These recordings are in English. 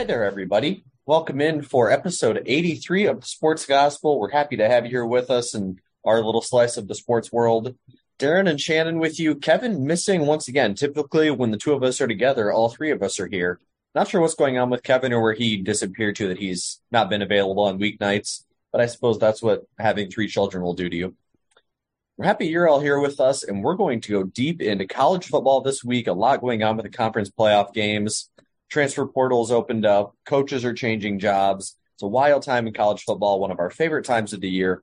Hi there, everybody. Welcome in for episode 83 of the Sports Gospel. We're happy to have you here with us and our little slice of the sports world. Darren and Shannon with you. Kevin missing once again. Typically, when the two of us are together, all three of us are here. Not sure what's going on with Kevin or where he disappeared to, that he's not been available on weeknights, but I suppose that's what having three children will do to you. We're happy you're all here with us, and we're going to go deep into college football this week. A lot going on with the conference playoff games. Transfer portals opened up. Coaches are changing jobs. It's a wild time in college football, one of our favorite times of the year.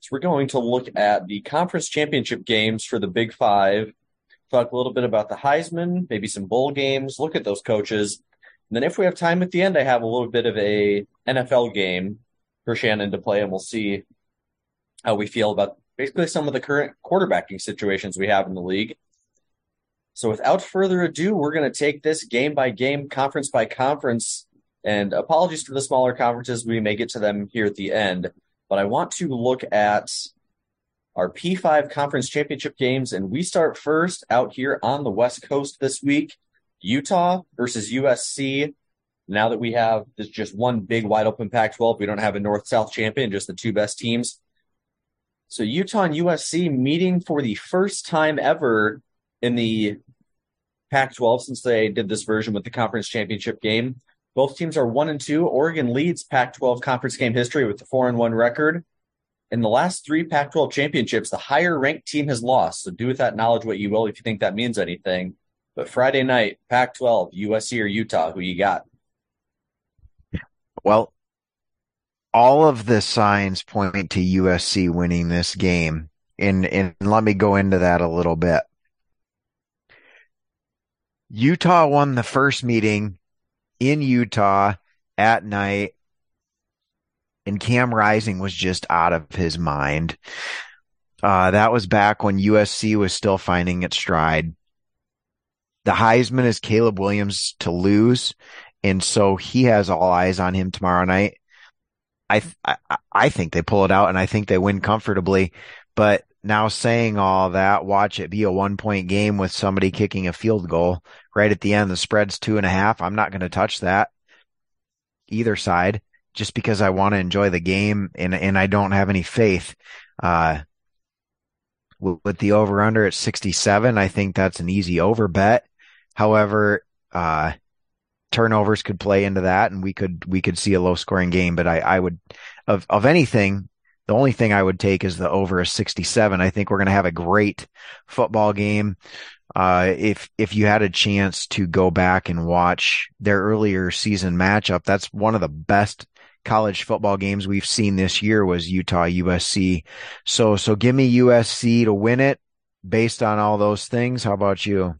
So we're going to look at the conference championship games for the Big Five, talk a little bit about the Heisman, maybe some bowl games, look at those coaches. And then if we have time at the end, I have a little bit of a NFL game for Shannon to play, and we'll see how we feel about basically some of the current quarterbacking situations we have in the league. So without further ado, we're going to take this game by game, conference by conference. And apologies for the smaller conferences. We may get to them here at the end. But I want to look at our P5 conference championship games. And we start first out here on the West Coast this week Utah versus USC. Now that we have this just one big wide open Pac 12, we don't have a North South champion, just the two best teams. So Utah and USC meeting for the first time ever in the Pac 12 since they did this version with the conference championship game. Both teams are one and two. Oregon leads Pac 12 conference game history with the four and one record. In the last three Pac 12 championships, the higher ranked team has lost. So do with that knowledge what you will if you think that means anything. But Friday night, Pac 12, USC or Utah, who you got? Well, all of the signs point to USC winning this game. And, and let me go into that a little bit. Utah won the first meeting in Utah at night and Cam Rising was just out of his mind. Uh, that was back when USC was still finding its stride. The Heisman is Caleb Williams to lose. And so he has all eyes on him tomorrow night. I, I, I think they pull it out and I think they win comfortably. But now saying all that, watch it be a one point game with somebody kicking a field goal right at the end. The spread's two and a half. I'm not going to touch that either side just because I want to enjoy the game and, and I don't have any faith. Uh, with the over under at 67, I think that's an easy over bet. However, uh, turnovers could play into that and we could, we could see a low scoring game, but I, I would, of, of anything, the only thing I would take is the over a 67. I think we're going to have a great football game. Uh, if, if you had a chance to go back and watch their earlier season matchup, that's one of the best college football games we've seen this year was Utah USC. So, so give me USC to win it based on all those things. How about you?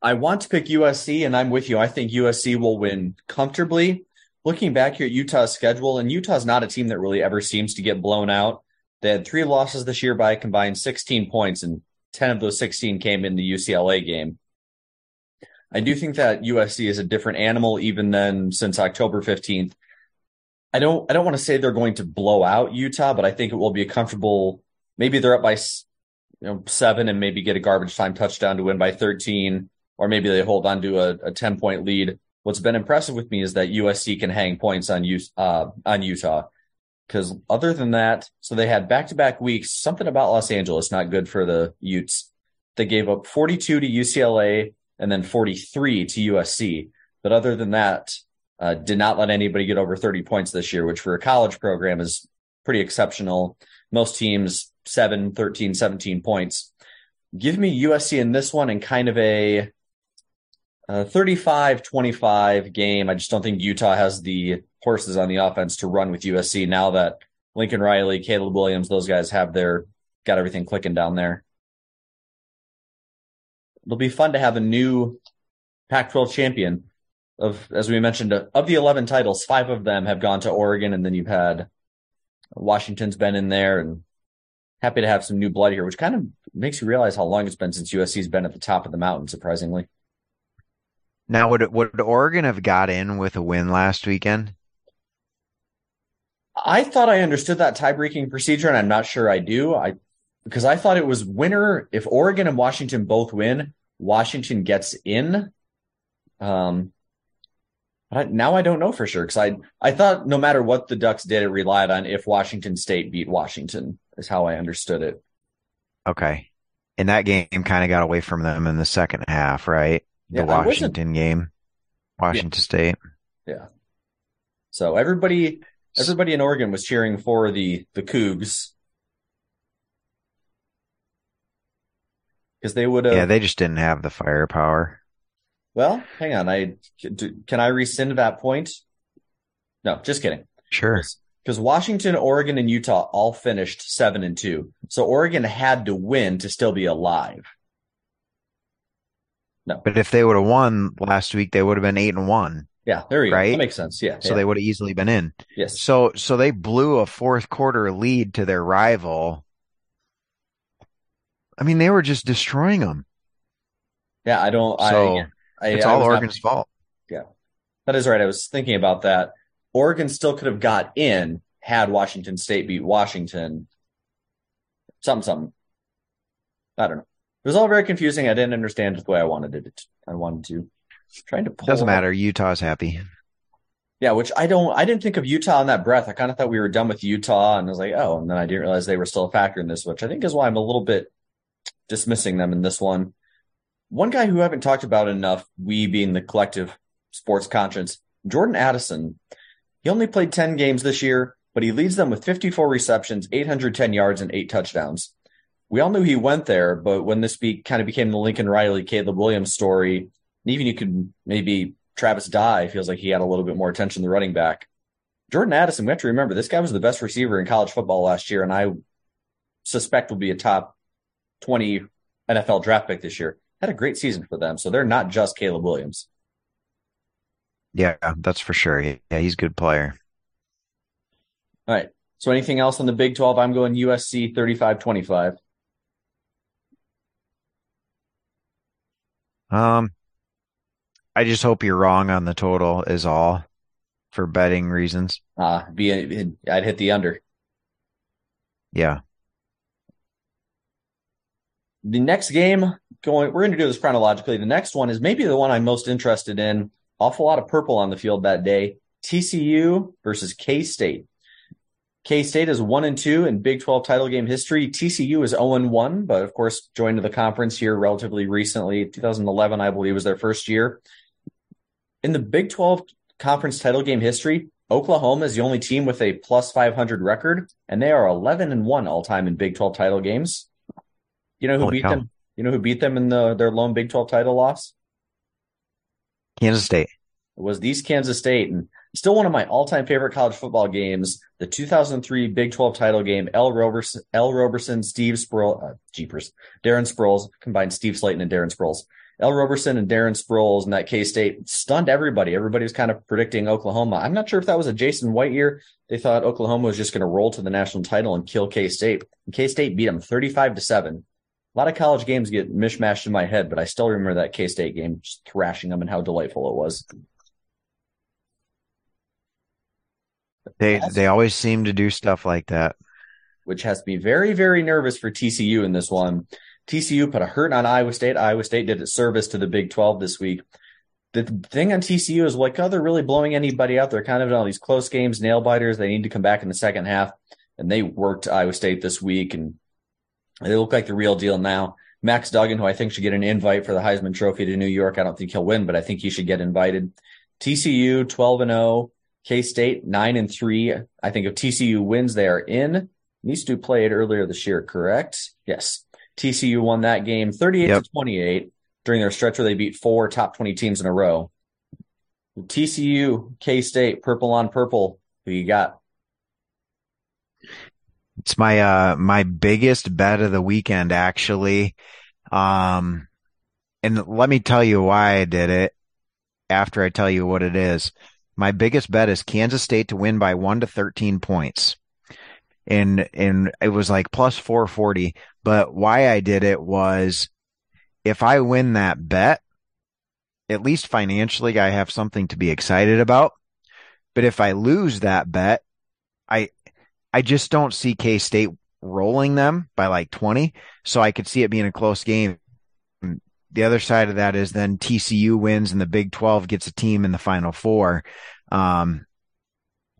I want to pick USC, and I'm with you. I think USC will win comfortably. Looking back here at Utah's schedule, and Utah's not a team that really ever seems to get blown out. They had three losses this year by a combined 16 points, and 10 of those 16 came in the UCLA game. I do think that USC is a different animal even than since October 15th. I don't I don't want to say they're going to blow out Utah, but I think it will be a comfortable maybe they're up by you know 7 and maybe get a garbage time touchdown to win by 13 or maybe they hold on to a, a 10 point lead. What's been impressive with me is that USC can hang points on uh, on Utah. Because other than that, so they had back to back weeks. Something about Los Angeles not good for the Utes. They gave up 42 to UCLA and then 43 to USC. But other than that, uh, did not let anybody get over 30 points this year, which for a college program is pretty exceptional. Most teams, 7, 13, 17 points. Give me USC in this one and kind of a Uh, 35 25 game. I just don't think Utah has the horses on the offense to run with USC now that Lincoln Riley, Caleb Williams, those guys have their got everything clicking down there. It'll be fun to have a new Pac 12 champion. Of as we mentioned, uh, of the 11 titles, five of them have gone to Oregon, and then you've had Washington's been in there, and happy to have some new blood here, which kind of makes you realize how long it's been since USC's been at the top of the mountain, surprisingly. Now, would would Oregon have got in with a win last weekend? I thought I understood that tie-breaking procedure, and I'm not sure I do. I because I thought it was winner if Oregon and Washington both win, Washington gets in. Um, I, now I don't know for sure because I I thought no matter what the Ducks did, it relied on if Washington State beat Washington is how I understood it. Okay. And that game kind of got away from them in the second half, right? The Yeah, Washington game, Washington State. Yeah. So everybody everybody in Oregon was cheering for the the Cougs because they would have. Yeah, they just didn't have the firepower. well, hang on. I can I rescind that point? No, just kidding. Sure. Because Washington, Oregon, and Utah all finished seven and two, so Oregon had to win to still be alive. No, But if they would have won last week, they would have been eight and one. yeah, there you go. Right? That makes sense. Yeah, So yeah. they would have easily been in. yes. So, so they blew a fourth quarter lead to their rival. I mean, they were just destroying them. Yeah, I don't. So I, I, it's I all not- Oregon's fault. Yeah. That is right. I was thinking about that. Oregon still could have got in had Washington State beat Washington. Something, something. I don't know. It was all very confusing. I didn't understand it the way I wanted it. I wanted to. Trying to pull Doesn't matter. Utah's happy. Yeah, which I don't. I didn't think of Utah in that breath. I kind of thought we were done with Utah, and I was like, oh, and then I didn't realize they were still a factor in this, which I think is why I'm a little bit dismissing them in this one. One guy who I haven't talked about enough, we being the collective sports conscience, Jordan Addison. He only played 10 games this year, but he leads them with 54 receptions, 810 yards, and eight touchdowns. We all knew he went there, but when this be, kind of became the Lincoln Riley, Caleb Williams story, and even you could maybe Travis Dye feels like he had a little bit more attention than the running back. Jordan Addison, we have to remember this guy was the best receiver in college football last year, and I suspect will be a top 20 NFL draft pick this year. Had a great season for them, so they're not just Caleb Williams. Yeah, that's for sure. Yeah, he's a good player. All right. So anything else on the Big 12? I'm going USC 35 25. Um, I just hope you're wrong on the total is all for betting reasons. Uh, be I'd hit the under. Yeah. The next game going, we're going to do this chronologically. The next one is maybe the one I'm most interested in. Awful lot of purple on the field that day. TCU versus K State. K State is one and two in Big 12 title game history. TCU is 0 and 1, but of course joined the conference here relatively recently. 2011, I believe, was their first year. In the Big 12 conference title game history, Oklahoma is the only team with a plus 500 record, and they are 11 and 1 all time in Big 12 title games. You know who Holy beat cow. them? You know who beat them in the their lone Big 12 title loss? Kansas State. It was the East Kansas State, and still one of my all-time favorite college football games. The 2003 Big 12 title game. Ell Roberson, Ell Roberson, Steve Sproul, uh, Jeepers, Darren Sproles combined Steve Slaton and Darren Sproles. Ell Roberson and Darren Sproles in that K State stunned everybody. Everybody was kind of predicting Oklahoma. I'm not sure if that was a Jason White year. They thought Oklahoma was just going to roll to the national title and kill K State. K State beat them 35 to seven. A lot of college games get mishmashed in my head, but I still remember that K State game, just thrashing them and how delightful it was. They they always seem to do stuff like that. which has to be very, very nervous for TCU in this one. TCU put a hurt on Iowa State. Iowa State did its service to the Big 12 this week. The thing on TCU is like, oh, they're really blowing anybody out. They're kind of in all these close games, nail biters. They need to come back in the second half. And they worked Iowa State this week and they look like the real deal now. Max Duggan, who I think should get an invite for the Heisman Trophy to New York. I don't think he'll win, but I think he should get invited. TCU 12 and 0. K State 9 and 3. I think if TCU wins, they are in. To played earlier this year, correct? Yes. TCU won that game 38 Yep. to 28 during their stretch where they beat four top 20 teams in a row. TCU, K State, purple on purple. Who you got? It's my uh my biggest bet of the weekend actually. Um and let me tell you why I did it after I tell you what it is. My biggest bet is Kansas State to win by 1 to 13 points. And and it was like plus 440, but why I did it was if I win that bet, at least financially I have something to be excited about. But if I lose that bet, I I just don't see K State rolling them by like 20. So I could see it being a close game. The other side of that is then TCU wins and the Big 12 gets a team in the final four. Um,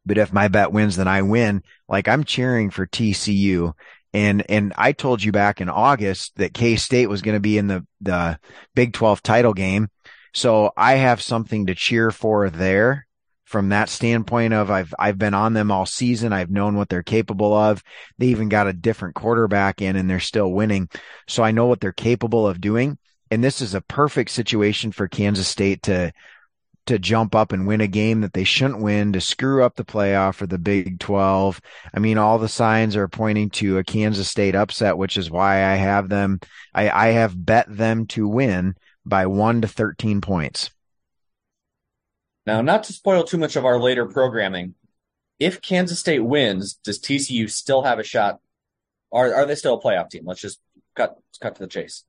but if my bet wins, then I win. Like I'm cheering for TCU. And, and I told you back in August that K State was going to be in the, the Big 12 title game. So I have something to cheer for there from that standpoint of I've I've been on them all season. I've known what they're capable of. They even got a different quarterback in and they're still winning. So I know what they're capable of doing. And this is a perfect situation for Kansas State to to jump up and win a game that they shouldn't win, to screw up the playoff for the Big 12. I mean, all the signs are pointing to a Kansas State upset, which is why I have them, I, I have bet them to win by one to 13 points. Now, not to spoil too much of our later programming, if Kansas State wins, does TCU still have a shot? Are are they still a playoff team? Let's just cut cut to the chase.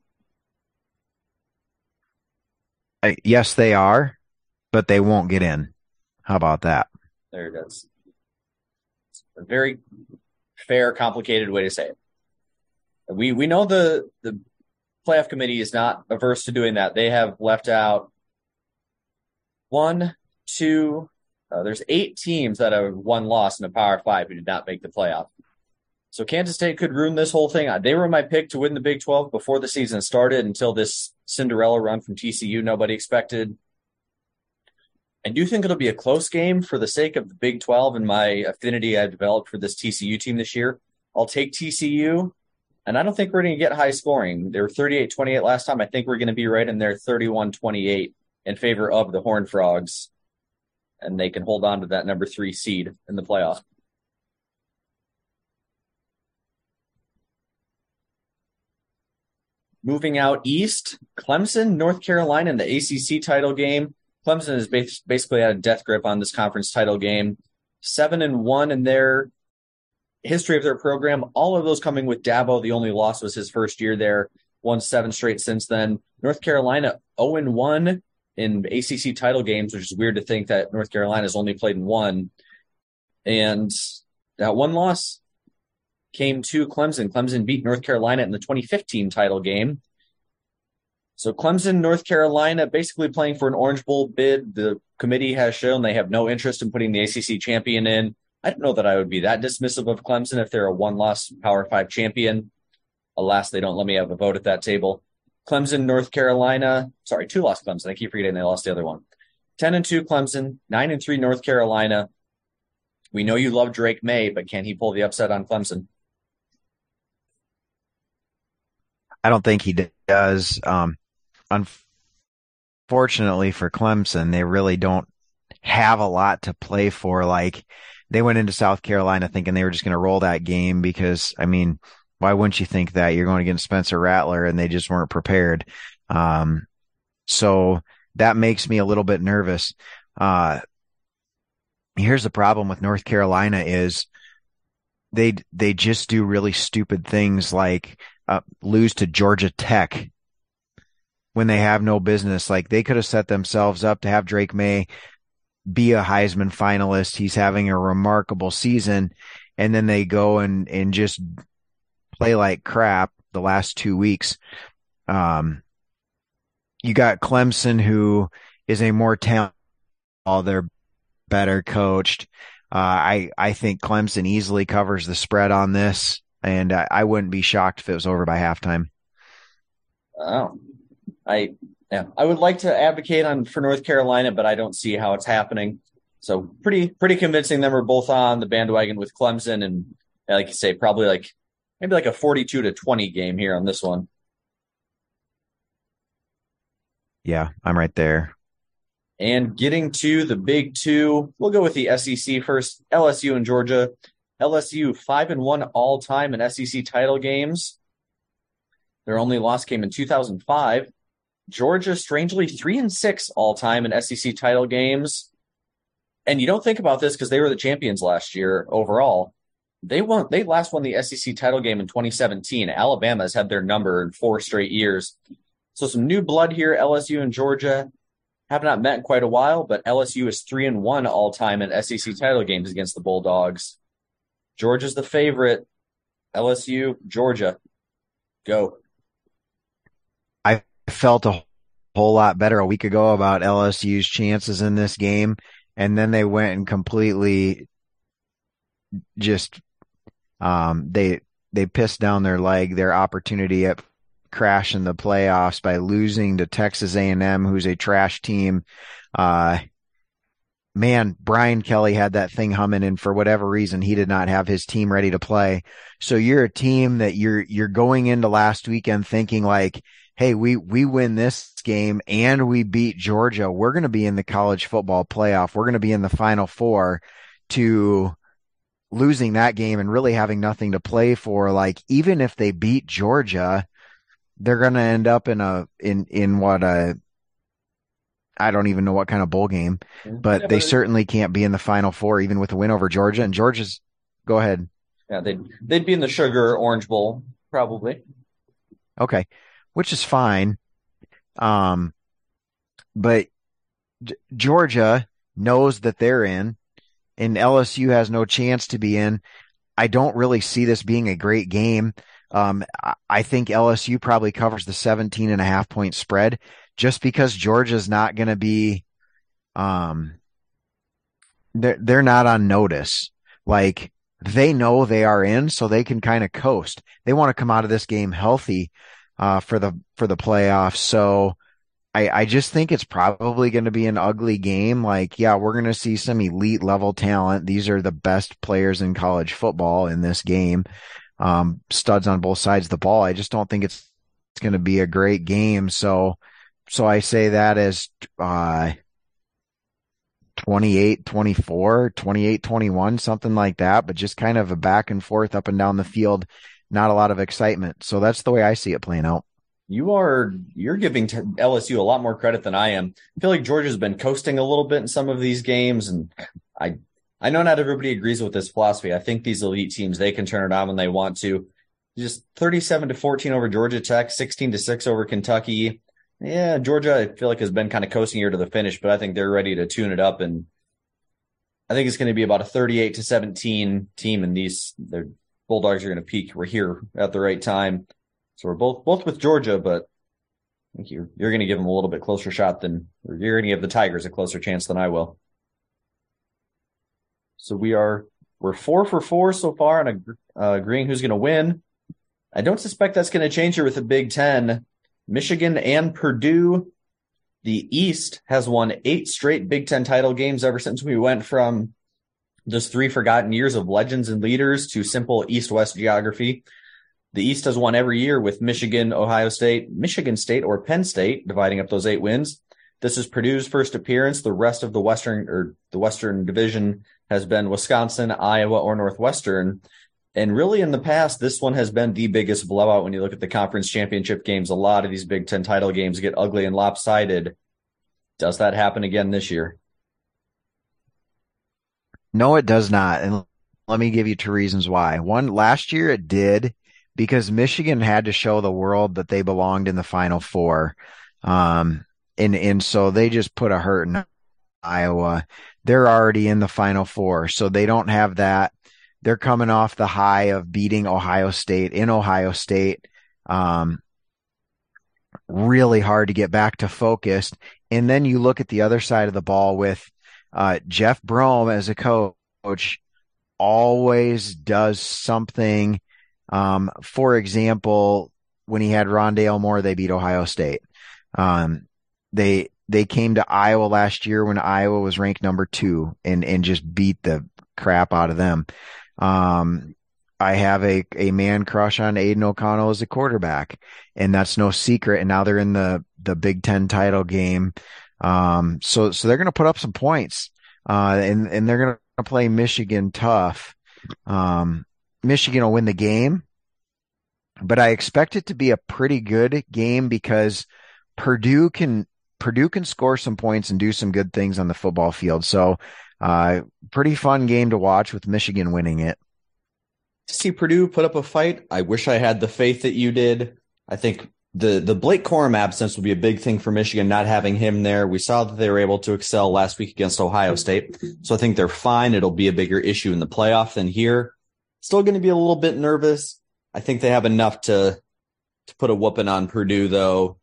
Yes, they are, but they won't get in. How about that? There it is. It's a very fair, complicated way to say it. We we know the the playoff committee is not averse to doing that. They have left out one, two. Uh, there's eight teams that have one loss in a Power Five who did not make the playoff. So Kansas State could ruin this whole thing. They were my pick to win the Big 12 before the season started until this Cinderella run from TCU nobody expected. I do think it'll be a close game for the sake of the Big 12 and my affinity I've developed for this TCU team this year. I'll take TCU, and I don't think we're going to get high scoring. They were 38 28 last time. I think we're going to be right in there 31 28 in favor of the Horned Frogs and they can hold on to that number three seed in the playoff. Moving out east, Clemson, North Carolina in the ACC title game. Clemson has basically had a death grip on this conference title game. Seven and one in their history of their program. All of those coming with Dabo. The only loss was his first year there. Won seven straight since then. North Carolina 0 and 1 in ACC title games, which is weird to think that North Carolina's only played in one. And that one loss came to Clemson. Clemson beat North Carolina in the 2015 title game. So Clemson, North Carolina, basically playing for an Orange Bowl bid. The committee has shown they have no interest in putting the ACC champion in. I don't know that I would be that dismissive of Clemson if they're a one-loss Power Five champion. Alas, they don't let me have a vote at that table. Clemson, North Carolina. Sorry, two lost Clemson. I keep forgetting they lost the other one. 10 and 2 Clemson, 9 and 3 North Carolina. We know you love Drake Maye, but can he pull the upset on Clemson? I don't think he does. Um, unfortunately for Clemson, they really don't have a lot to play for. Like they went into South Carolina thinking they were just going to roll that game because, I mean, why wouldn't you think that you're going against Spencer Rattler and they just weren't prepared? Um, so that makes me a little bit nervous. Uh, here's the problem with North Carolina is they, they just do really stupid things like, uh, lose to Georgia Tech when they have no business. Like they could have set themselves up to have Drake Maye be a Heisman finalist. He's having a remarkable season. And then they go and, and just play like crap the last two weeks. Um, you got Clemson, who is a more talented, they're better coached. Uh, I, I think Clemson easily covers the spread on this, and I, I wouldn't be shocked if it was over by halftime. Oh, I, yeah, I would like to advocate on for North Carolina, but I don't see how it's happening. So pretty, pretty convincing them we're both on the bandwagon with Clemson, and like you say, probably like maybe like a 42 to 20 game here on this one. Yeah, I'm right there. And getting to the big two, we'll go with the SEC first. LSU and Georgia. LSU five and one all time in SEC title games. Their only loss came in 2005. Georgia, strangely, three and six all time in SEC title games. And you don't think about this because they were the champions last year overall. They won. They last won the SEC title game in 2017. Alabama has had their number in four straight years. So some new blood here. LSU and Georgia have not met in quite a while, but LSU is three and one all time in SEC title games against the Bulldogs. Georgia's the favorite. LSU, Georgia, go. I felt a whole lot better a week ago about LSU's chances in this game. And then they went and completely just, um, they, they pissed down their leg, their opportunity at crashing the playoffs by losing to Texas A&M, who's a trash team. Uh, man, Brian Kelly had that thing humming and for whatever reason, he did not have his team ready to play. So you're a team that you're, you're going into last weekend thinking like, Hey, we, we win this game and we beat Georgia. We're going to be in the college football playoff. We're going to be in the final four to losing that game and really having nothing to play for. Like, even if they beat Georgia, they're going to end up in a, in, in what a, I don't even know what kind of bowl game, but yeah, they but certainly can't be in the final four, even with a win over Georgia. And Georgia's, go ahead. Yeah, they'd they'd be in the Sugar Orange Bowl probably. Okay, which is fine. Um, but G- Georgia knows that they're in, and LSU has no chance to be in. I don't really see this being a great game. Um, I think LSU probably covers the 17 and a half point spread just because Georgia's not going to be, um, they're, they're not on notice. Like they know they are in, so they can kind of coast. They want to come out of this game healthy, uh, for the, for the playoffs. So I, I just think it's probably going to be an ugly game. Like, yeah, we're going to see some elite level talent. These are the best players in college football in this game. Um, studs on both sides of the ball. I just don't think it's, it's going to be a great game. So, so I say that as, uh, 28, 24, 28, 21, something like that, but just kind of a back and forth up and down the field. Not a lot of excitement. So that's the way I see it playing out. You are, you're giving LSU a lot more credit than I am. I feel like Georgia's been coasting a little bit in some of these games. And I, I know not everybody agrees with this philosophy. I think these elite teams, they can turn it on when they want to. Just 37 to 14 over Georgia Tech, 16 to 6 over Kentucky yeah, Georgia, I feel like has been kind of coasting here to the finish, but I think they're ready to tune it up. And I think it's going to be about a 38 to 17 team. And these, their Bulldogs are going to peak. We're here at the right time. So we're both, both with Georgia, but I think you're, you're going to give them a little bit closer shot than, you're going to give the Tigers a closer chance than I will. So we are, we're four for four so far on uh, agreeing who's going to win. I don't suspect that's going to change here with the Big Ten. Michigan and Purdue. The East has won eight straight Big Ten title games ever since we went from those three forgotten years of legends and leaders to simple East West geography. The East has won every year with Michigan, Ohio State, Michigan State, or Penn State, dividing up those eight wins. This is Purdue's first appearance. The rest of the Western or the Western Division has been Wisconsin, Iowa, or Northwestern. And really, in the past, this one has been the biggest blowout when you look at the conference championship games. A lot of these Big Ten title games get ugly and lopsided. Does that happen again this year? No, it does not. And let me give you two reasons why. One, last year it did because Michigan had to show the world that they belonged in the Final Four. Um, and, and so they just put a hurt in Iowa. They're already in the Final Four, so they don't have that they're coming off the high of beating Ohio State in Ohio State. Um, really hard to get back to focused. And then you look at the other side of the ball with uh, Jeff Brohm as a coach, always does something. Um, for example, when he had Rondale Moore, they beat Ohio State. Um, they they came to Iowa last year when Iowa was ranked number two and and just beat the crap out of them. Um, I have a, a man crush on Aidan O'Connell as a quarterback, and that's no secret. And now they're in the, the Big Ten title game. Um, so, so they're going to put up some points, uh, and, and they're going to play Michigan tough. Um, Michigan will win the game, but I expect it to be a pretty good game because Purdue can, Purdue can score some points and do some good things on the football field. So uh, pretty fun game to watch with Michigan winning it. To see Purdue put up a fight, I wish I had the faith that you did. I think the the Blake Corum absence will be a big thing for Michigan, not having him there. We saw that they were able to excel last week against Ohio State, so I think they're fine. It'll be a bigger issue in the playoff than here. Still going to be a little bit nervous. I think they have enough to to put a whooping on Purdue, though.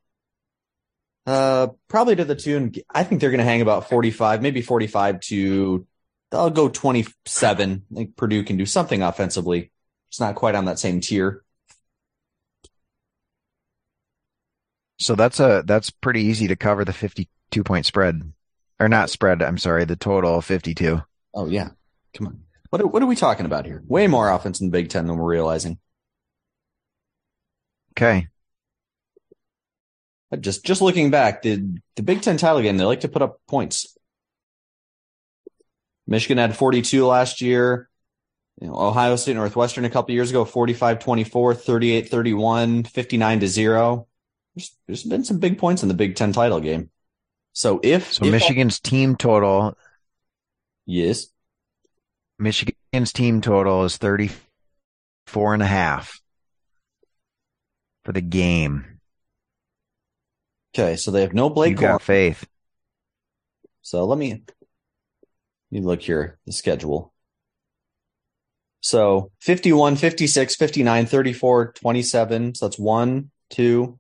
Uh, probably to the tune. I think they're going to hang about 45, maybe 45 to. I'll go 27. I think Purdue can do something offensively. It's not quite on that same tier. So that's a that's pretty easy to cover the 52 point spread, or not spread. I'm sorry, the total 52. Oh yeah, come on. What are, what are we talking about here? Way more offense in the Big Ten than we're realizing. Okay. Just just looking back, the the Big Ten title game, they like to put up points. Michigan had 42 last year. You know, Ohio State Northwestern a couple years ago, 45 24, 38 31, 59 to 0. There's, there's been some big points in the Big Ten title game. So if So if Michigan's team total, yes, Michigan's team total is 34 and a half for the game. Okay, so they have no Blake You got faith. So let me me look here, the schedule. So 51, 56, 59, 34, 27. So that's one, two,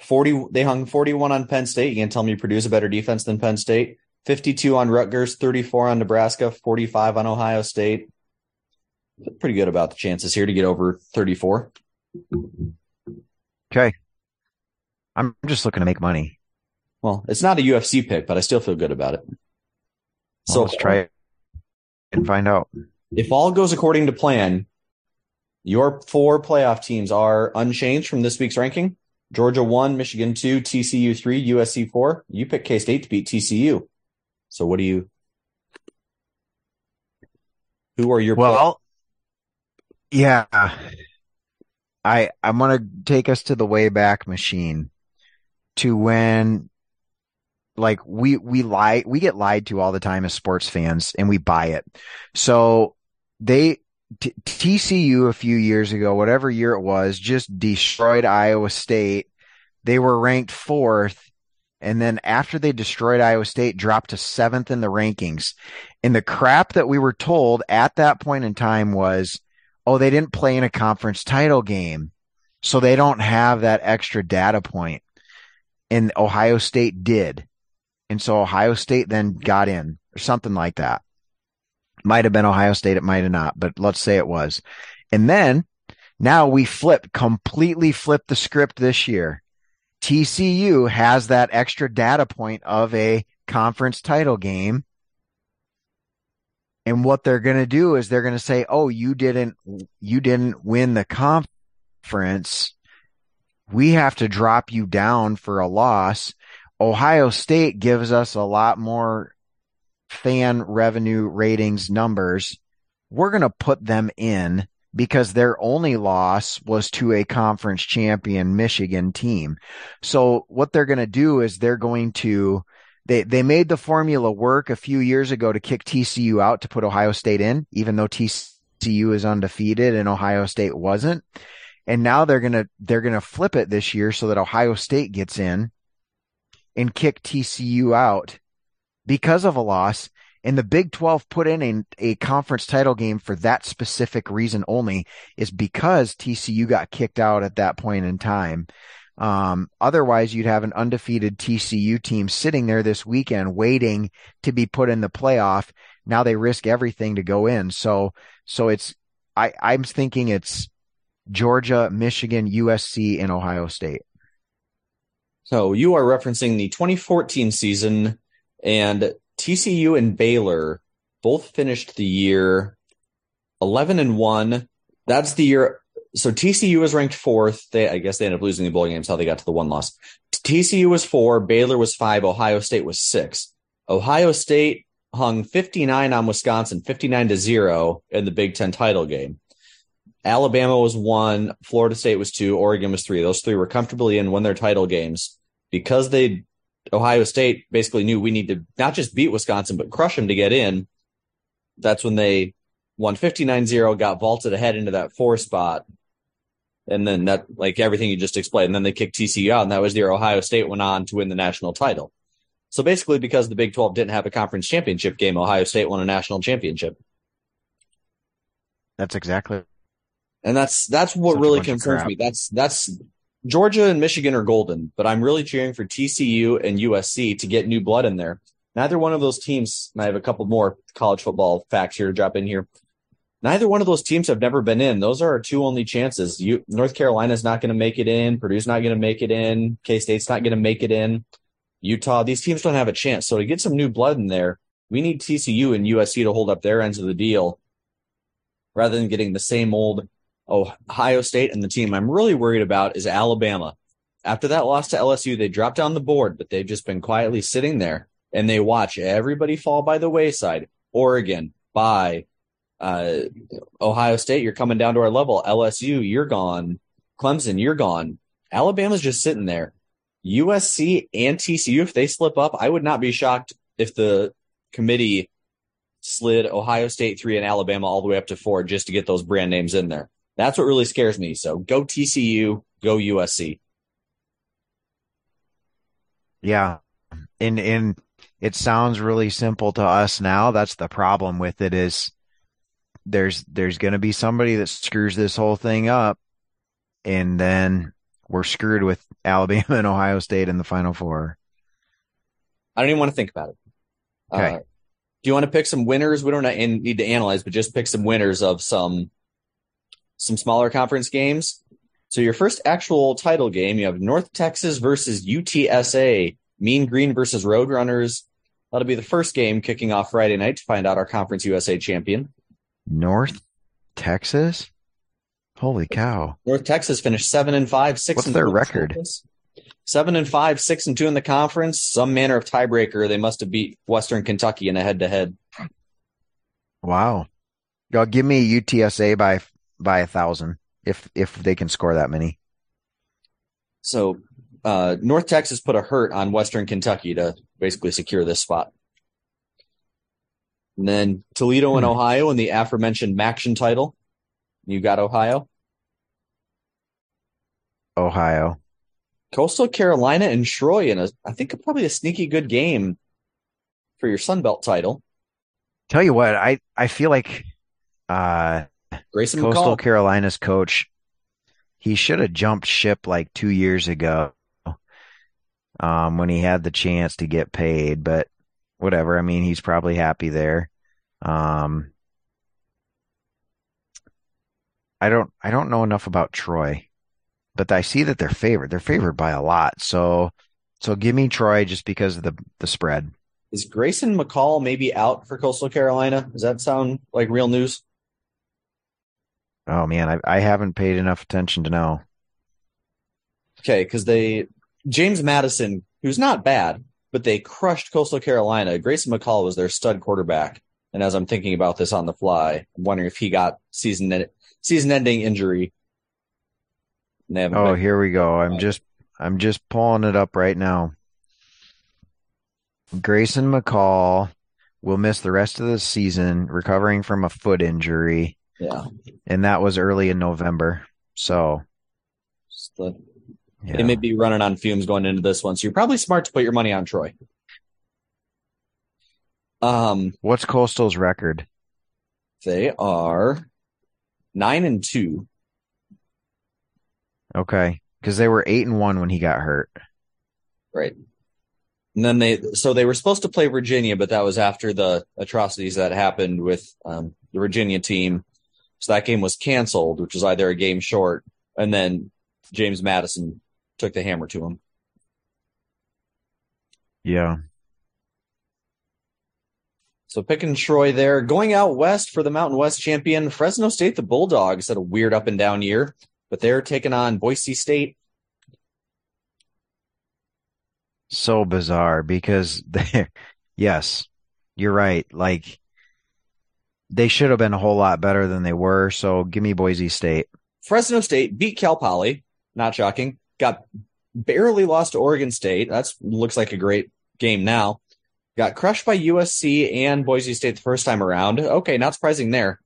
40. They hung 41 on Penn State. You can tell me Purdue's a better defense than Penn State. 52 on Rutgers, 34 on Nebraska, 45 on Ohio State. Pretty good about the chances here to get over 34. Okay. I'm just looking to make money. Well, it's not a UFC pick, but I still feel good about it. So let's try it and find out. if all goes according to plan, your four playoff teams are unchanged from this week's ranking. Georgia one, Michigan two, TCU three, USC four. You pick K State to beat TCU. So what do you? Who are your? Well, yeah. I I'm gonna take us to the way back machine to when like we we lie we get lied to all the time as sports fans and we buy it. So they T- TCU a few years ago, whatever year it was, just destroyed Iowa State. They were ranked fourth. And then after they destroyed Iowa State, dropped to seventh in the rankings. And the crap that we were told at that point in time was, oh, they didn't play in a conference title game. So they don't have that extra data point. And Ohio State did. And so Ohio State then got in or something like that. Might have been Ohio State. It might have not, but let's say it was. And then now we flipped, completely flipped the script this year. TCU has that extra data point of a conference title game. And what they're going to do is they're going to say, "Oh, you didn't you didn't win the conference. We have to drop you down for a loss." Ohio State gives us a lot more fan revenue ratings numbers. We're going to put them in because their only loss was to a conference champion Michigan team. So what they're going to do is they're going to they they made the formula work a few years ago to kick TCU out to put Ohio State in, even though TCU is undefeated and Ohio State wasn't. And now they're to they're to flip it this year so that Ohio State gets in and kick TCU out because of a loss. And the Big 12 put in a, a conference title game for that specific reason only is because TCU got kicked out at that point in time. Um, otherwise you'd have an undefeated TCU team sitting there this weekend waiting to be put in the playoff. Now they risk everything to go in. So, so it's, I, I'm thinking it's Georgia, Michigan, USC, and Ohio State. So you are referencing the 2014 season, and TCU and Baylor both finished the year 11 and 1. That's the year. So TCU was ranked fourth. They, I guess they ended up losing the bowl games, how they got to the one loss. TCU was four, Baylor was five, Ohio State was six. Ohio State hung 59 on Wisconsin, 59 to zero in the Big Ten title game. Alabama was one, Florida State was two, Oregon was three. Those three were comfortably in, won their title games because they Ohio State basically knew we need to not just beat Wisconsin but crush them to get in. That's when they won 59-0, got vaulted ahead into that four spot. And then that like everything you just explained, and then they kicked TCU out, and that was the year Ohio State went on to win the national title. So basically, because the Big 12 didn't have a conference championship game, Ohio State won a national championship. That's exactly And that's that's what Such really concerns me. That's that's Georgia and Michigan are golden, but I'm really cheering for TCU and USC to get new blood in there. Neither one of those teams, and I have a couple more college football facts here to drop in here. Neither one of those teams have never been in. Those are our two only chances. You, North Carolina's not going to make it in. Purdue's not going to make it in. K State's not going to make it in. Utah, these teams don't have a chance. So to get some new blood in there, we need TCU and USC to hold up their ends of the deal rather than getting the same old Ohio State and the team I'm really worried about is Alabama. After that loss to LSU, they dropped down the board, but they've just been quietly sitting there and they watch everybody fall by the wayside. Oregon, by uh, Ohio State, you're coming down to our level. LSU, you're gone. Clemson, you're gone. Alabama's just sitting there. USC and TCU, if they slip up, I would not be shocked if the committee slid Ohio State three and Alabama all the way up to four just to get those brand names in there. That's what really scares me. So go TCU, go USC. Yeah. And and it sounds really simple to us now. That's the problem with it is there's there's going to be somebody that screws this whole thing up and then we're screwed with Alabama and Ohio State in the final four. I don't even want to think about it. Okay. Uh, do you want to pick some winners? We don't need to analyze, but just pick some winners of some some smaller conference games. So your first actual title game, you have North Texas versus UTSA, Mean Green versus Roadrunners. That'll be the first game kicking off Friday night to find out our Conference USA champion. North Texas? Holy cow. North Texas finished seven and five, six What's and their record? Seven and five, six and two in the conference. Some manner of tiebreaker. They must have beat Western Kentucky in a head to head. Wow. Y'all give me UTSA by by a thousand if if they can score that many. So uh, North Texas put a hurt on Western Kentucky to basically secure this spot. And then Toledo and hmm. Ohio in the aforementioned MACtion title. You got Ohio? Ohio. Coastal Carolina and Troy in a I think probably a sneaky good game for your Sun Belt title. Tell you what, I I feel like uh Grayson Coastal McCall. Carolina's coach, he should have jumped ship like two years ago um, when he had the chance to get paid, but whatever. I mean, he's probably happy there. Um, I don't, I don't know enough about Troy, but I see that they're favored. They're favored by a lot. So, so give me Troy just because of the the spread. Is Grayson McCall maybe out for Coastal Carolina? Does that sound like real news? Oh man, I, I haven't paid enough attention to know. Okay, because they James Madison, who's not bad, but they crushed Coastal Carolina. Grayson McCall was their stud quarterback, and as I'm thinking about this on the fly, I'm wondering if he got season season ending injury. oh, here we go. I'm just I'm just pulling it up right now. Grayson McCall will miss the rest of the season, recovering from a foot injury. Yeah. And that was early in November. So the, yeah. they may be running on fumes going into this one. So you're probably smart to put your money on Troy. Um, what's Coastal's record? They are nine and two. Okay, because they were eight and one when he got hurt. Right. And then they, so they were supposed to play Virginia, but that was after the atrocities that happened with um, the Virginia team. So that game was canceled, which was either a game short, and then James Madison took the hammer to him. Yeah. So picking Troy there. Going out west for the Mountain West champion, Fresno State, the Bulldogs had a weird up and down year, but they're taking on Boise State. So bizarre because they yes, you're right. Like they should have been a whole lot better than they were. So give me Boise State. Fresno State beat Cal Poly. Not shocking. Got barely lost to Oregon State. That looks like a great game now. Got crushed by USC and Boise State the first time around. Okay, not surprising there.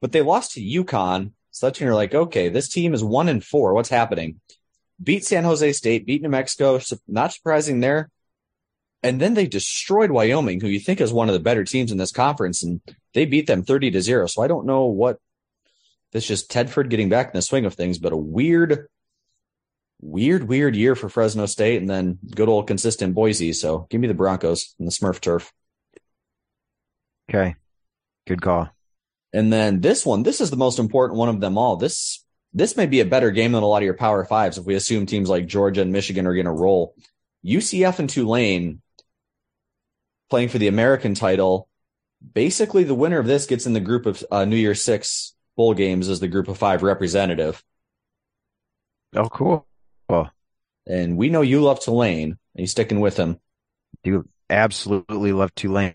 But they lost to UConn. So that's when you're like, okay, this team is one and four. What's happening? Beat San Jose State, beat New Mexico. Not surprising there. And then they destroyed Wyoming, who you think is one of the better teams in this conference, and they beat them 30 to 0. So I don't know what this just Tedford getting back in the swing of things, but a weird weird, weird year for Fresno State, and then good old consistent Boise. So give me the Broncos and the Smurf turf. Okay, good call. And then this one, this is the most important one of them all. This this may be a better game than a lot of your Power Fives if we assume teams like Georgia and Michigan are going to roll. UCF and Tulane playing for the American title. Basically, the winner of this gets in the group of uh, New Year's Six bowl games as the group of five representative. Oh, cool. Well, and we know you love Tulane. Are you sticking with him? Do absolutely love Tulane.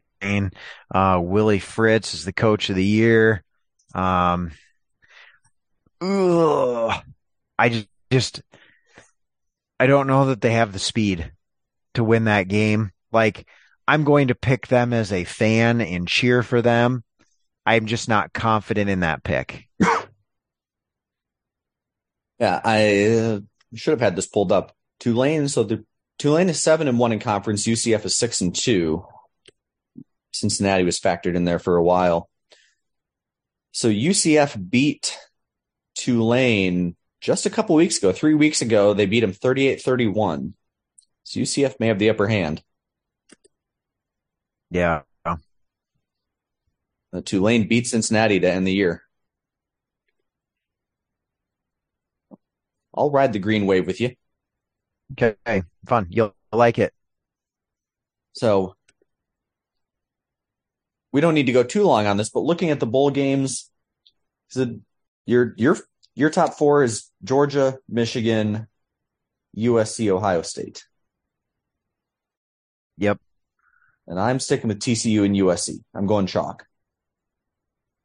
Uh, Willie Fritz is the coach of the year. Um, ugh, I just, just, I don't know that they have the speed to win that game. Like, I'm going to pick them as a fan and cheer for them. I'm just not confident in that pick. yeah, I uh, should have had this pulled up. Tulane, so the Tulane is seven and one in conference. UCF is six and two. Cincinnati was factored in there for a while. So UCF beat Tulane just a couple weeks ago, three weeks ago. They beat them 38 31. So UCF may have the upper hand. Yeah. The Tulane beat Cincinnati to end the year. I'll ride the green wave with you. Okay, fun. You'll like it. So we don't need to go too long on this, but looking at the bowl games, your your your top four is Georgia, Michigan, USC, Ohio State. Yep. And I'm sticking with TCU and USC. I'm going chalk.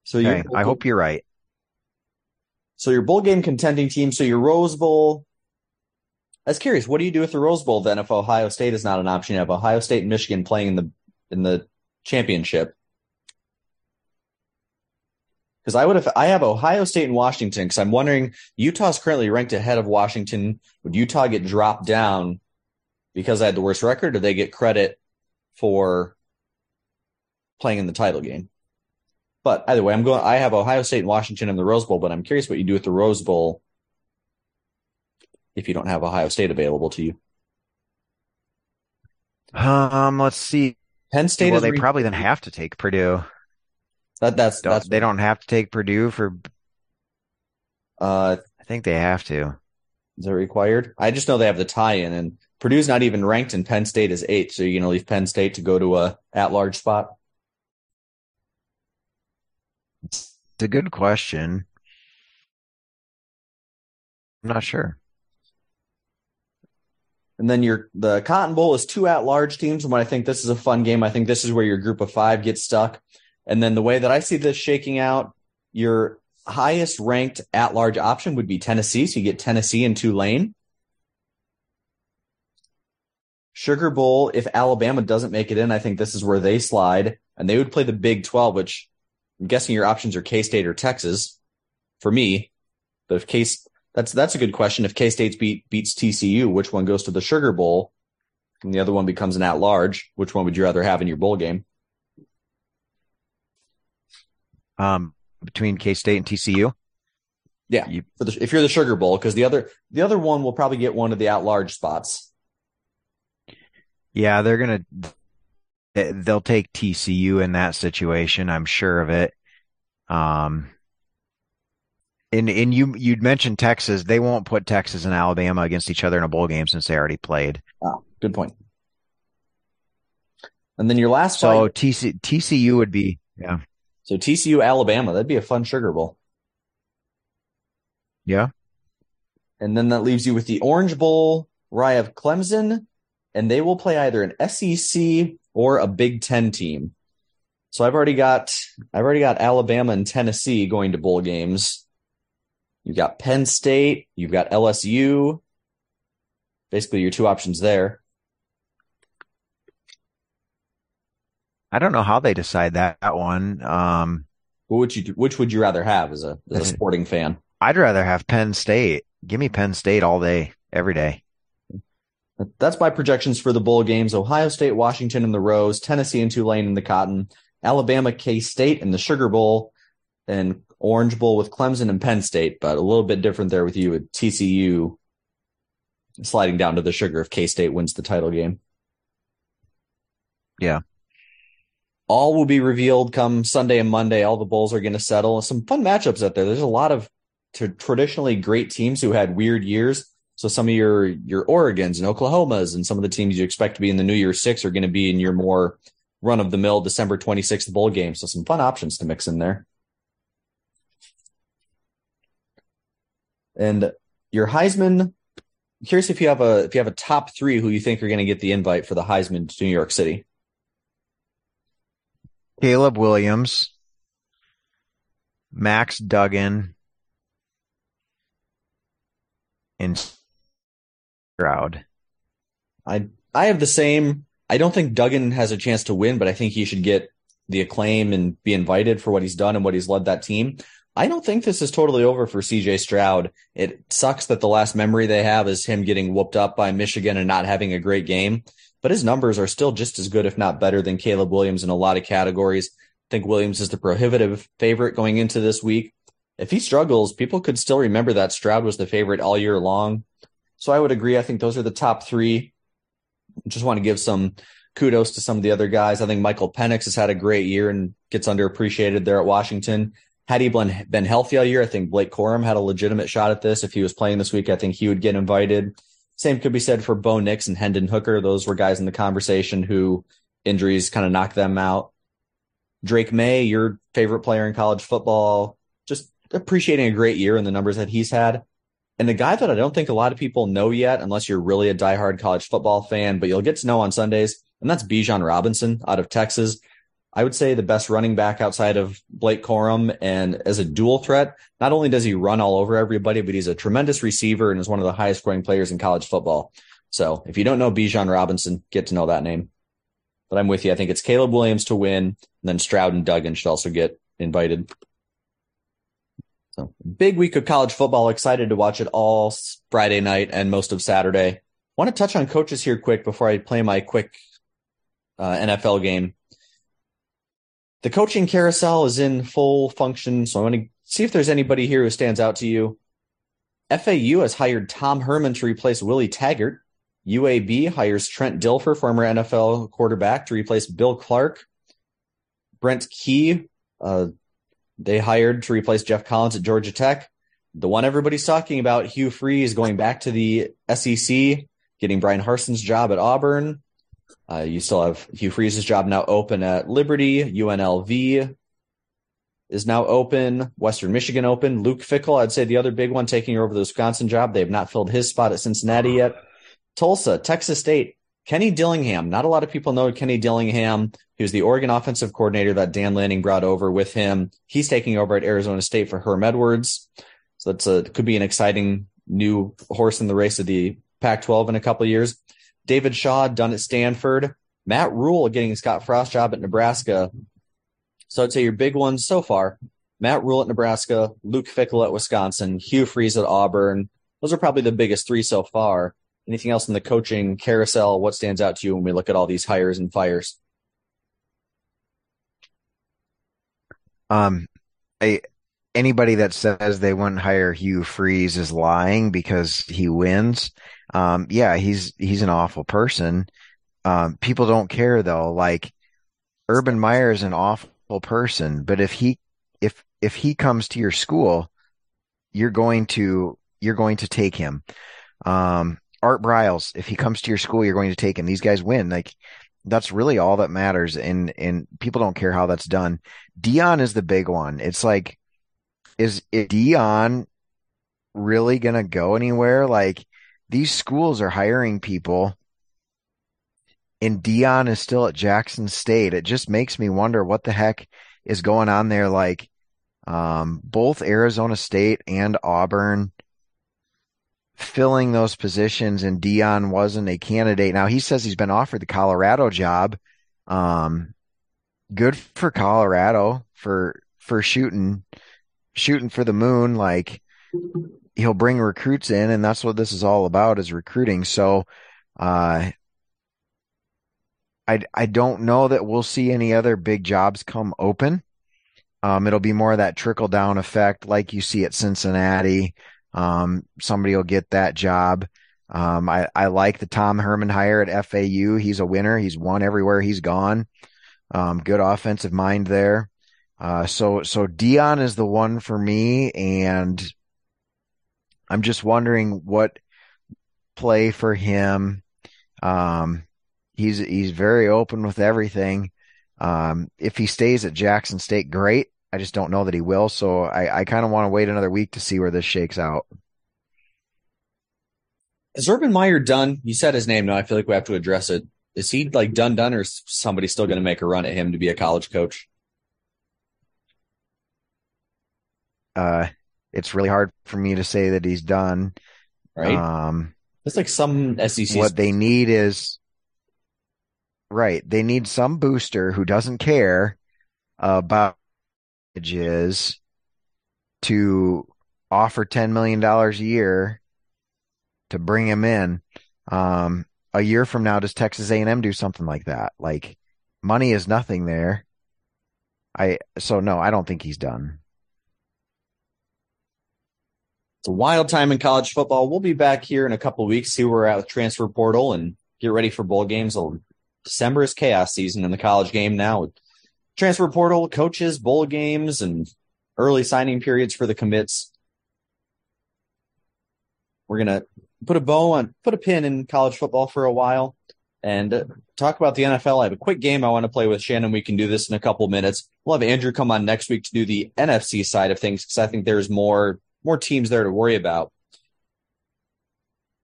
So okay, I hope you're right. So your bowl game contending team. So your Rose Bowl. I was curious, what do you do with the Rose Bowl then if Ohio State is not an option? You have Ohio State and Michigan playing in the in the championship. Because I would have, I have Ohio State and Washington. Because I'm wondering, Utah's currently ranked ahead of Washington. Would Utah get dropped down because I had the worst record, or they get credit for playing in the title game? But either way, I'm going. I have Ohio State and Washington in the Rose Bowl, but I'm curious what you do with the Rose Bowl if you don't have Ohio State available to you. Um, let's see. Penn State. Well, they re- probably then have to take Purdue. That that's don't, that's they don't have to take Purdue for. Uh, I think they have to. Is it required? I just know they have the tie-in, and Purdue's not even ranked, and Penn State is eight. So you're going to leave Penn State to go to a at-large spot. It's a good question. I'm not sure. And then your the Cotton Bowl is two at-large teams. And when I think this is a fun game, I think this is where your group of five gets stuck. And then the way that I see this shaking out, your highest ranked at large option would be Tennessee. So you get Tennessee and Tulane. Sugar Bowl, if Alabama doesn't make it in, I think this is where they slide and they would play the Big 12, which I'm guessing your options are K State or Texas for me. But if Case, that's, that's a good question. If K State beat, beats TCU, which one goes to the Sugar Bowl and the other one becomes an at large? Which one would you rather have in your bowl game? um, between K State and TCU. Yeah, you, the, if you're the Sugar Bowl, because the other the other one will probably get one of the at large spots. Yeah, they're gonna they'll take TCU in that situation. I'm sure of it. Um, and and you you'd mentioned Texas. They won't put Texas and Alabama against each other in a bowl game since they already played. Oh, good point. And then your last so fight, TC, TCU would be yeah. So TCU, Alabama, that'd be a fun Sugar Bowl. Yeah. And then that leaves you with the Orange Bowl, where I have Clemson, and they will play either an SEC or a Big Ten team. So I've already got I've already got Alabama and Tennessee going to bowl games. You've got Penn State, you've got LSU. Basically your two options there. I don't know how they decide that, that one. Um, would you which would you rather have as a as a sporting fan? I'd rather have Penn State. Give me Penn State all day, every day. That's my projections for the bowl games: Ohio State, Washington in the Rose, Tennessee and Tulane in the Cotton, Alabama, K State in the Sugar Bowl, and Orange Bowl with Clemson and Penn State. But a little bit different there with you with TCU sliding down to the sugar if K State wins the title game. Yeah. All will be revealed come Sunday and Monday. All the bowls are going to settle. Some fun matchups out there. There's a lot of t- traditionally great teams who had weird years. So some of your your Oregons and Oklahomas and some of the teams you expect to be in the New Year Six are going to be in your more run of the mill December 26th bowl game. So some fun options to mix in there. And your Heisman, curious if you have a if you have a top three who you think are going to get the invite for the Heisman to New York City. Caleb Williams, Max Duggan, and Stroud. I I have the same. I don't think Duggan has a chance to win, but I think he should get the acclaim and be invited for what he's done and what he's led that team. I don't think this is totally over for CJ Stroud. It sucks that the last memory they have is him getting whooped up by Michigan and not having a great game, but his numbers are still just as good, if not better, than Caleb Williams in a lot of categories. I think Williams is the prohibitive favorite going into this week. If he struggles, people could still remember that Stroud was the favorite all year long. So I would agree. I think those are the top three. Just want to give some kudos to some of the other guys. I think Michael Penix has had a great year and gets underappreciated there at Washington. Had he been healthy all year, I think Blake Corum had a legitimate shot at this. If he was playing this week, I think he would get invited. Same could be said for Bo Nix and Hendon Hooker. Those were guys in the conversation who injuries kind of knocked them out. Drake Maye, your favorite player in college football, just appreciating a great year and the numbers that he's had. And the guy that I don't think a lot of people know yet, unless you're really a diehard college football fan, but you'll get to know on Sundays, and that's Bijan Robinson out of Texas. I would say the best running back outside of Blake Corum. And as a dual threat, not only does he run all over everybody, but he's a tremendous receiver and is one of the highest scoring players in college football. So if you don't know Bijan Robinson, get to know that name. But I'm with you. I think it's Caleb Williams to win, and then Stroud and Duggan should also get invited. So big week of college football. Excited to watch it all Friday night and most of Saturday. Want to touch on coaches here quick before I play my quick uh, NFL game the coaching carousel is in full function. So I want to see if there's anybody here who stands out to you. FAU has hired Tom Herman to replace Willie Taggart. UAB hires Trent Dilfer, former NFL quarterback, to replace Bill Clark. Brent Key, uh, they hired to replace Jeff Collins at Georgia Tech. The one everybody's talking about, Hugh Freeze, going back to the SEC, getting Bryan Harsin's job at Auburn. Uh, you still have Hugh Freeze's job now open at Liberty. UNLV is now open. Western Michigan open. Luke Fickell, I'd say the other big one taking over the Wisconsin job. They have not filled his spot at Cincinnati yet. Tulsa, Texas State, Kenny Dillingham. Not a lot of people know Kenny Dillingham. He was the Oregon offensive coordinator that Dan Lanning brought over with him. He's taking over at Arizona State for Herm Edwards. So that's a could be an exciting new horse in the race of the Pac-12 in a couple years. David Shaw done at Stanford. Matt Rhule getting Scott Frost job at Nebraska. So I'd say your big ones so far. Matt Rhule at Nebraska, Luke Fickell at Wisconsin, Hugh Freeze at Auburn. Those are probably the biggest three so far. Anything else in the coaching carousel? What stands out to you when we look at all these hires and fires? Um, I, anybody that says they wouldn't hire Hugh Freeze is lying because he wins. Um, yeah, he's he's an awful person. Um, people don't care though. Like Urban Meyer is an awful person, but if he if if he comes to your school, you're going to you're going to take him. Um, Art Briles, if he comes to your school, you're going to take him. These guys win. Like that's really all that matters, and and people don't care how that's done. Deion is the big one. It's like, is, is Deion really gonna go anywhere? Like these schools are hiring people and Deion is still at Jackson State. It just makes me wonder what the heck is going on there. Like, um, both Arizona State and Auburn filling those positions and Deion wasn't a candidate. Now he says he's been offered the Colorado job. Um, good for Colorado for, for shooting, shooting for the moon. Like, he'll bring recruits in, and that's what this is all about is recruiting. So, uh, I I don't know that we'll see any other big jobs come open. Um, it'll be more of that trickle down effect, like you see at Cincinnati. Um, somebody will get that job. Um, I, I like the Tom Herman hire at FAU. He's a winner. He's won everywhere he's gone. Um, good offensive mind there. Uh, so, so Deion is the one for me. And I'm just wondering what play for him. Um, he's, he's very open with everything. Um, if he stays at Jackson State, great. I just don't know that he will. So I, I kind of want to wait another week to see where this shakes out. Is Urban Meyer done? You said his name. No, I feel like we have to address it. Is he like done, done, or is somebody still going to make a run at him to be a college coach? Uh, it's really hard for me to say that he's done. Right. Um, it's like some SEC. What they need is right. They need some booster who doesn't care about is to offer ten million dollars a year to bring him in. Um, a year from now, does Texas A&M do something like that? Like, money is nothing there. I so no, I don't think he's done. It's a wild time in college football. We'll be back here in a couple weeks, see where we're at with transfer portal, and get ready for bowl games. December is chaos season in the college game now. Transfer portal, coaches, bowl games, and early signing periods for the commits. We're gonna put a bow on, put a pin in college football for a while, and talk about the NFL. I have a quick game I want to play with Shannon. We can do this in a couple minutes. We'll have Andrew come on next week to do the NFC side of things because I think there's more more teams there to worry about.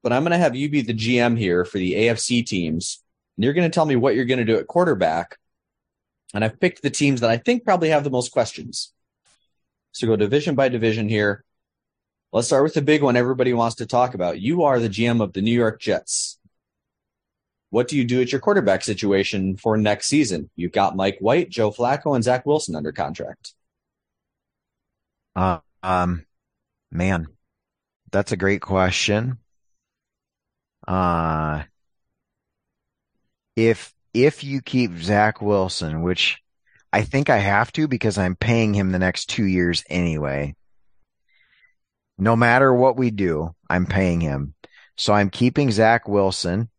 But I'm going to have you be the GM here for the AFC teams. And you're going to tell me what you're going to do at quarterback. And I've picked the teams that I think probably have the most questions. So go division by division here. Let's start with the big one everybody wants to talk about. You are the GM of the New York Jets. What do you do at your quarterback situation for next season? You've got Mike White, Joe Flacco, and Zach Wilson under contract. Uh, um, Man, that's a great question. Uh, if, if you keep Zach Wilson, which I think I have to because I'm paying him the next two years anyway. No matter what we do, I'm paying him. So I'm keeping Zach Wilson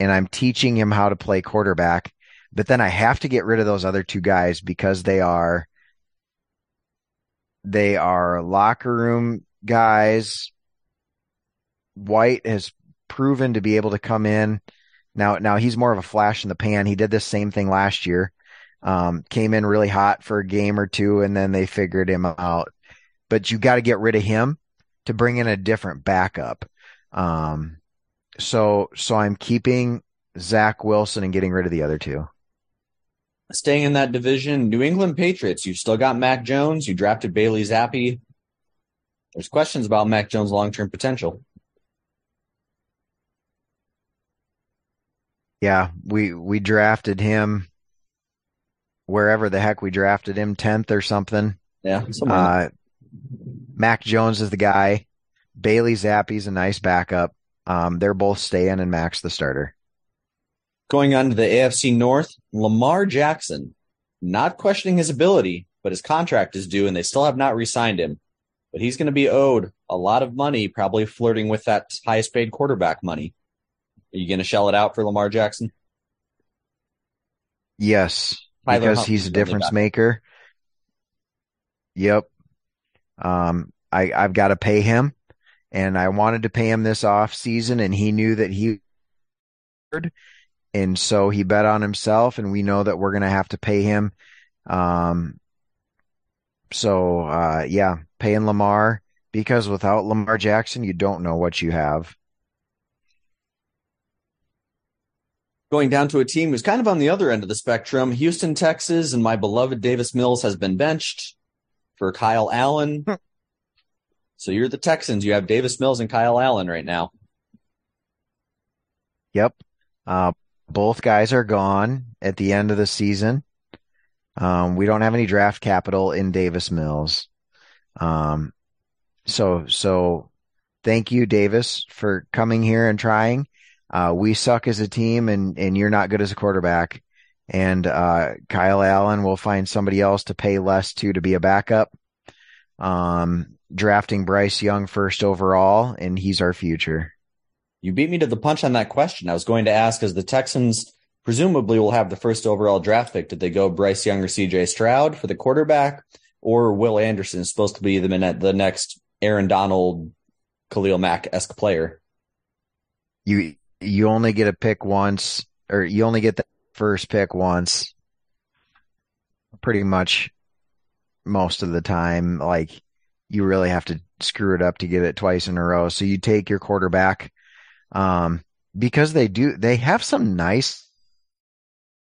and I'm teaching him how to play quarterback. But then I have to get rid of those other two guys because they are, they are locker room guys. White has proven to be able to come in. Now, now he's more of a flash in the pan. He did this same thing last year. Um, came in really hot for a game or two and then they figured him out. But you got to get rid of him to bring in a different backup. Um, so, so I'm keeping Zach Wilson and getting rid of the other two. Staying in that division, New England Patriots. You've still got Mac Jones. You drafted Bailey Zappe. There's questions about Mac Jones' long term potential. Yeah, we we drafted him wherever the heck we drafted him, tenth or something. Yeah. Uh, Mac Jones is the guy. Bailey Zappe's a nice backup. Um, they're both staying, and Mac's the starter. Going on to the AFC North, Lamar Jackson. Not questioning his ability, but his contract is due, and they still have not re-signed him but he's going to be owed a lot of money, probably flirting with that highest paid quarterback money. Are you going to shell it out for Lamar Jackson? Yes, Tyler because he's a difference maker. Yep. Um, I, I've got to pay him and I wanted to pay him this off season and he knew that he and so he bet on himself and we know that we're going to have to pay him. Um, so, uh, yeah, paying Lamar because without Lamar Jackson, you don't know what you have. Going down to a team who's kind of on the other end of the spectrum, Houston, Texas, and my beloved Davis Mills has been benched for Kyle Allen. Hmm. so you're the Texans. You have Davis Mills and Kyle Allen right now. Yep. Uh, both guys are gone at the end of the season. Um, we don't have any draft capital in Davis Mills. Um, so, so thank you, Davis, for coming here and trying. Uh, we suck as a team and, and you're not good as a quarterback. And, uh, Kyle Allen will find somebody else to pay less to, to be a backup. Um, drafting Bryce Young first overall and he's our future. You beat me to the punch on that question. I was going to ask, as the Texans presumably will have the first overall draft pick, did they go Bryce Young or CJ Stroud for the quarterback, or Will Anderson is supposed to be the, the next Aaron Donald, Khalil Mack esque player? You you only get a pick once, or you only get the first pick once. Pretty much most of the time, like you really have to screw it up to get it twice in a row. So you take your quarterback, um, because they do, they have some nice,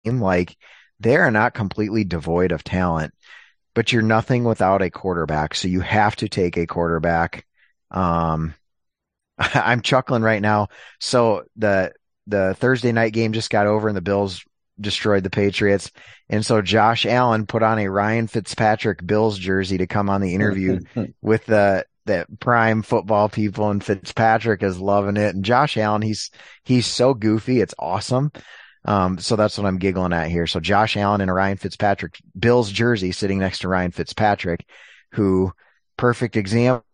in like they are not completely devoid of talent, but you're nothing without a quarterback. So you have to take a quarterback. Um, I'm chuckling right now. So the the Thursday night game just got over and the Bills destroyed the Patriots. And so Josh Allen put on a Ryan Fitzpatrick Bills jersey to come on the interview with the the prime football people and Fitzpatrick is loving it. And Josh Allen, he's he's so goofy, it's awesome. Um, so that's what I'm giggling at here. So Josh Allen and a Ryan Fitzpatrick Bills jersey sitting next to Ryan Fitzpatrick, who perfect example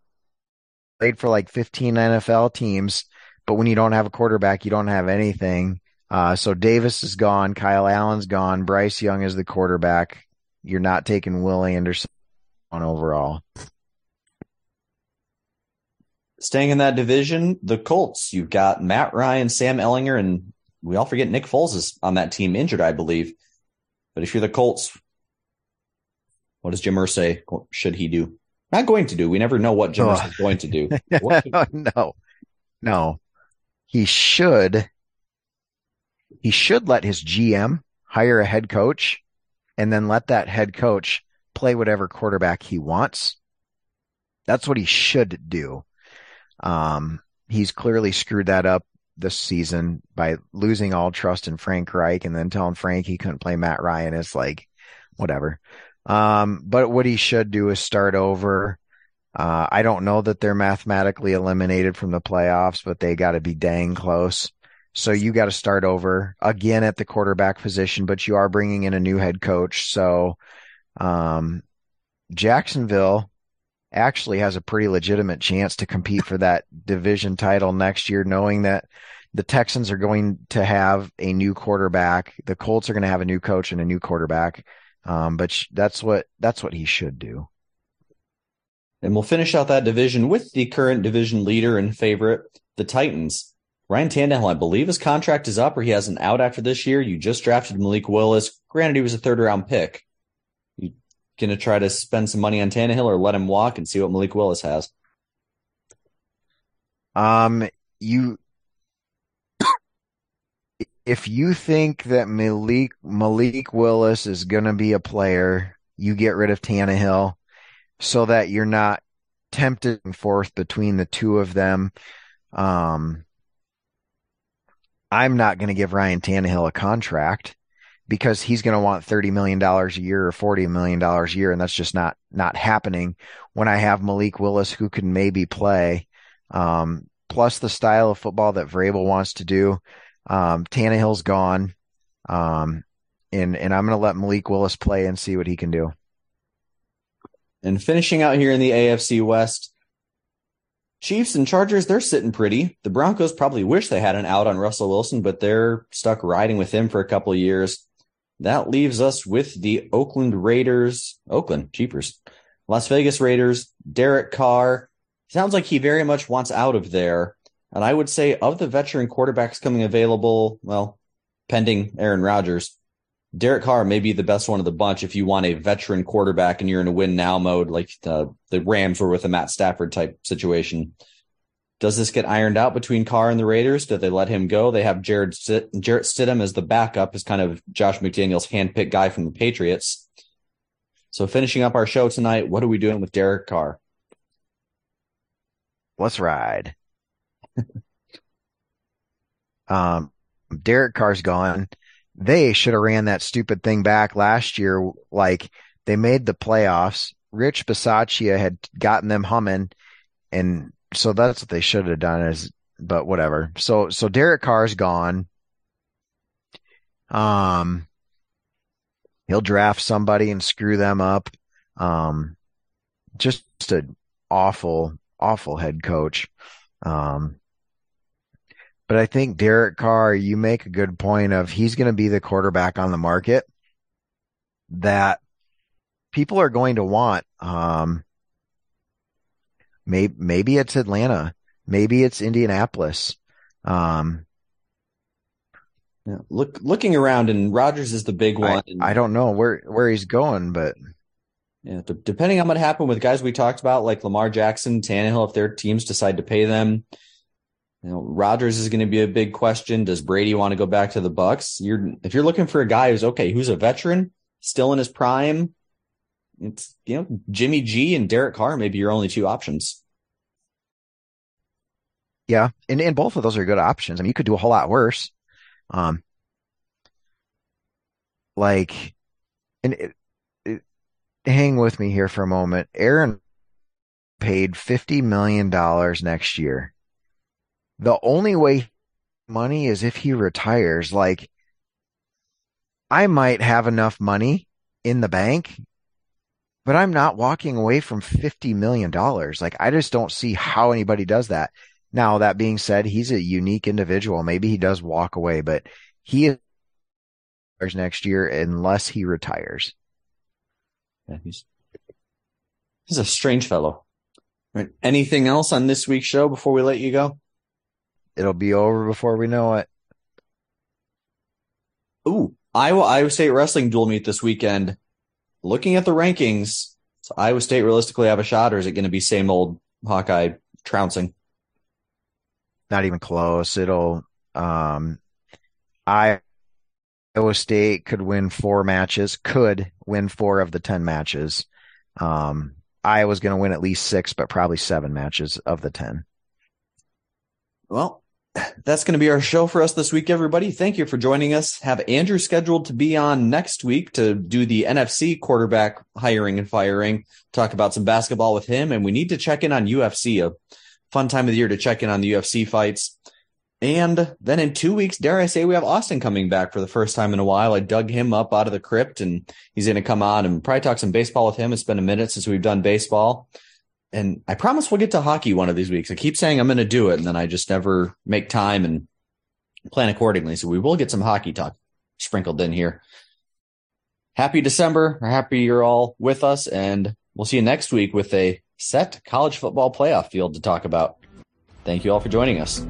played for like 15 NFL teams, but when you don't have a quarterback, you don't have anything. Uh, so Davis is gone, Kyle Allen's gone, Bryce Young is the quarterback. You're not taking Will Anderson on overall. Staying in that division, the Colts. You've got Matt Ryan, Sam Ehlinger, and we all forget Nick Foles is on that team injured, I believe. But if you're the Colts, what does Jim Irsay should he do? Not going to do. We never know what Jim oh. is going to do. no, no. He should. He should let his GM hire a head coach, and then let that head coach play whatever quarterback he wants. That's what he should do. Um, he's clearly screwed that up this season by losing all trust in Frank Reich and then telling Frank he couldn't play Matt Ryan. It's like, whatever. Um, but what he should do is start over. Uh, I don't know that they're mathematically eliminated from the playoffs, but they got to be dang close. So you got to start over again at the quarterback position, but you are bringing in a new head coach. So, um, Jacksonville actually has a pretty legitimate chance to compete for that division title next year, knowing that the Texans are going to have a new quarterback. The Colts are going to have a new coach and a new quarterback. Um, but sh- that's what that's what he should do. And we'll finish out that division with the current division leader and favorite, the Titans. Ryan Tannehill, I believe his contract is up or he has an out after this year. You just drafted Malik Willis. Granted, he was a third round pick. You gonna try to spend some money on Tannehill or let him walk and see what Malik Willis has? Um, you if you think that Malik Malik Willis is going to be a player, you get rid of Tannehill so that you're not tempted and forth between the two of them. Um, I'm not going to give Ryan Tannehill a contract because he's going to want $30 million a year or $40 million a year. And that's just not, not happening when I have Malik Willis who can maybe play. Um, plus the style of football that Vrabel wants to do. Um, Tannehill's gone. Um, and, and I'm going to let Malik Willis play and see what he can do. And finishing out here in the AFC West, Chiefs and Chargers, they're sitting pretty. The Broncos probably wish they had an out on Russell Wilson, but they're stuck riding with him for a couple years. That leaves us with the Oakland Raiders, Oakland, Cheapers, Las Vegas Raiders, Derek Carr. Sounds like he very much wants out of there. And I would say of the veteran quarterbacks coming available, well, pending Aaron Rodgers, Derek Carr may be the best one of the bunch if you want a veteran quarterback and you're in a win now mode, like the, the Rams were with a Matt Stafford type situation. Does this get ironed out between Carr and the Raiders? Do they let him go? They have Jared Jarrett Stidham as the backup, as kind of Josh McDaniels' handpicked guy from the Patriots. So finishing up our show tonight, what are we doing with Derek Carr? Let's ride. um, Derek Carr's gone. They should have ran that stupid thing back last year. Like they made the playoffs. Rich Bisaccia had gotten them humming, and so that's what they should have done. Is but whatever. So so Derek Carr's gone. Um, he'll draft somebody and screw them up. Um, just an awful, awful head coach. Um, But I think Derek Carr, you make a good point of he's going to be the quarterback on the market that people are going to want. Um, maybe, maybe it's Atlanta. Maybe it's Indianapolis. Um, yeah. Look, looking around, and Rodgers is the big one. I, I don't know where where he's going, but yeah, d- depending on what happened with guys we talked about, like Lamar Jackson, Tannehill, if their teams decide to pay them, you know, Rodgers is going to be a big question. Does Brady want to go back to the Bucs? You're if you're looking for a guy who's okay, who's a veteran, still in his prime. It's you know Jimmy G and Derek Carr maybe your only two options. Yeah, and and both of those are good options. I mean, you could do a whole lot worse. Um, like, and it, it, hang with me here for a moment. Aaron paid fifty million dollars next year. The only way money is if he retires. Like, I might have enough money in the bank, but I'm not walking away from fifty million dollars. Like, I just don't see how anybody does that. Now, that being said, he's a unique individual. Maybe he does walk away, but he is next year unless he retires. Yeah, he's he's a strange fellow. Right. Anything else on this week's show before we let you go? It'll be over before we know it. Ooh, Iowa Iowa State wrestling dual meet this weekend. Looking at the rankings, does Iowa State realistically have a shot, or is it going to be same old Hawkeye trouncing? not even close. It'll, um, Iowa State could win four matches, could win four of the 10 matches. Um, Iowa's going to win at least six, but probably seven matches of the 10. Well, that's going to be our show for us this week, everybody. Thank you for joining us. Have Andrew scheduled to be on next week to do the NFC quarterback hiring and firing, talk about some basketball with him. And we need to check in on UFC, a fun time of the year to check in on the UFC fights. And then in two weeks, dare I say, we have Austin coming back for the first time in a while. I dug him up out of the crypt and he's going to come on and probably talk some baseball with him. It's been a minute since we've done baseball. And I promise we'll get to hockey one of these weeks. I keep saying I'm going to do it and then I just never make time and plan accordingly. So we will get some hockey talk sprinkled in here. Happy December. Happy you're all with us and we'll see you next week with a set college football playoff field to talk about. Thank you all for joining us.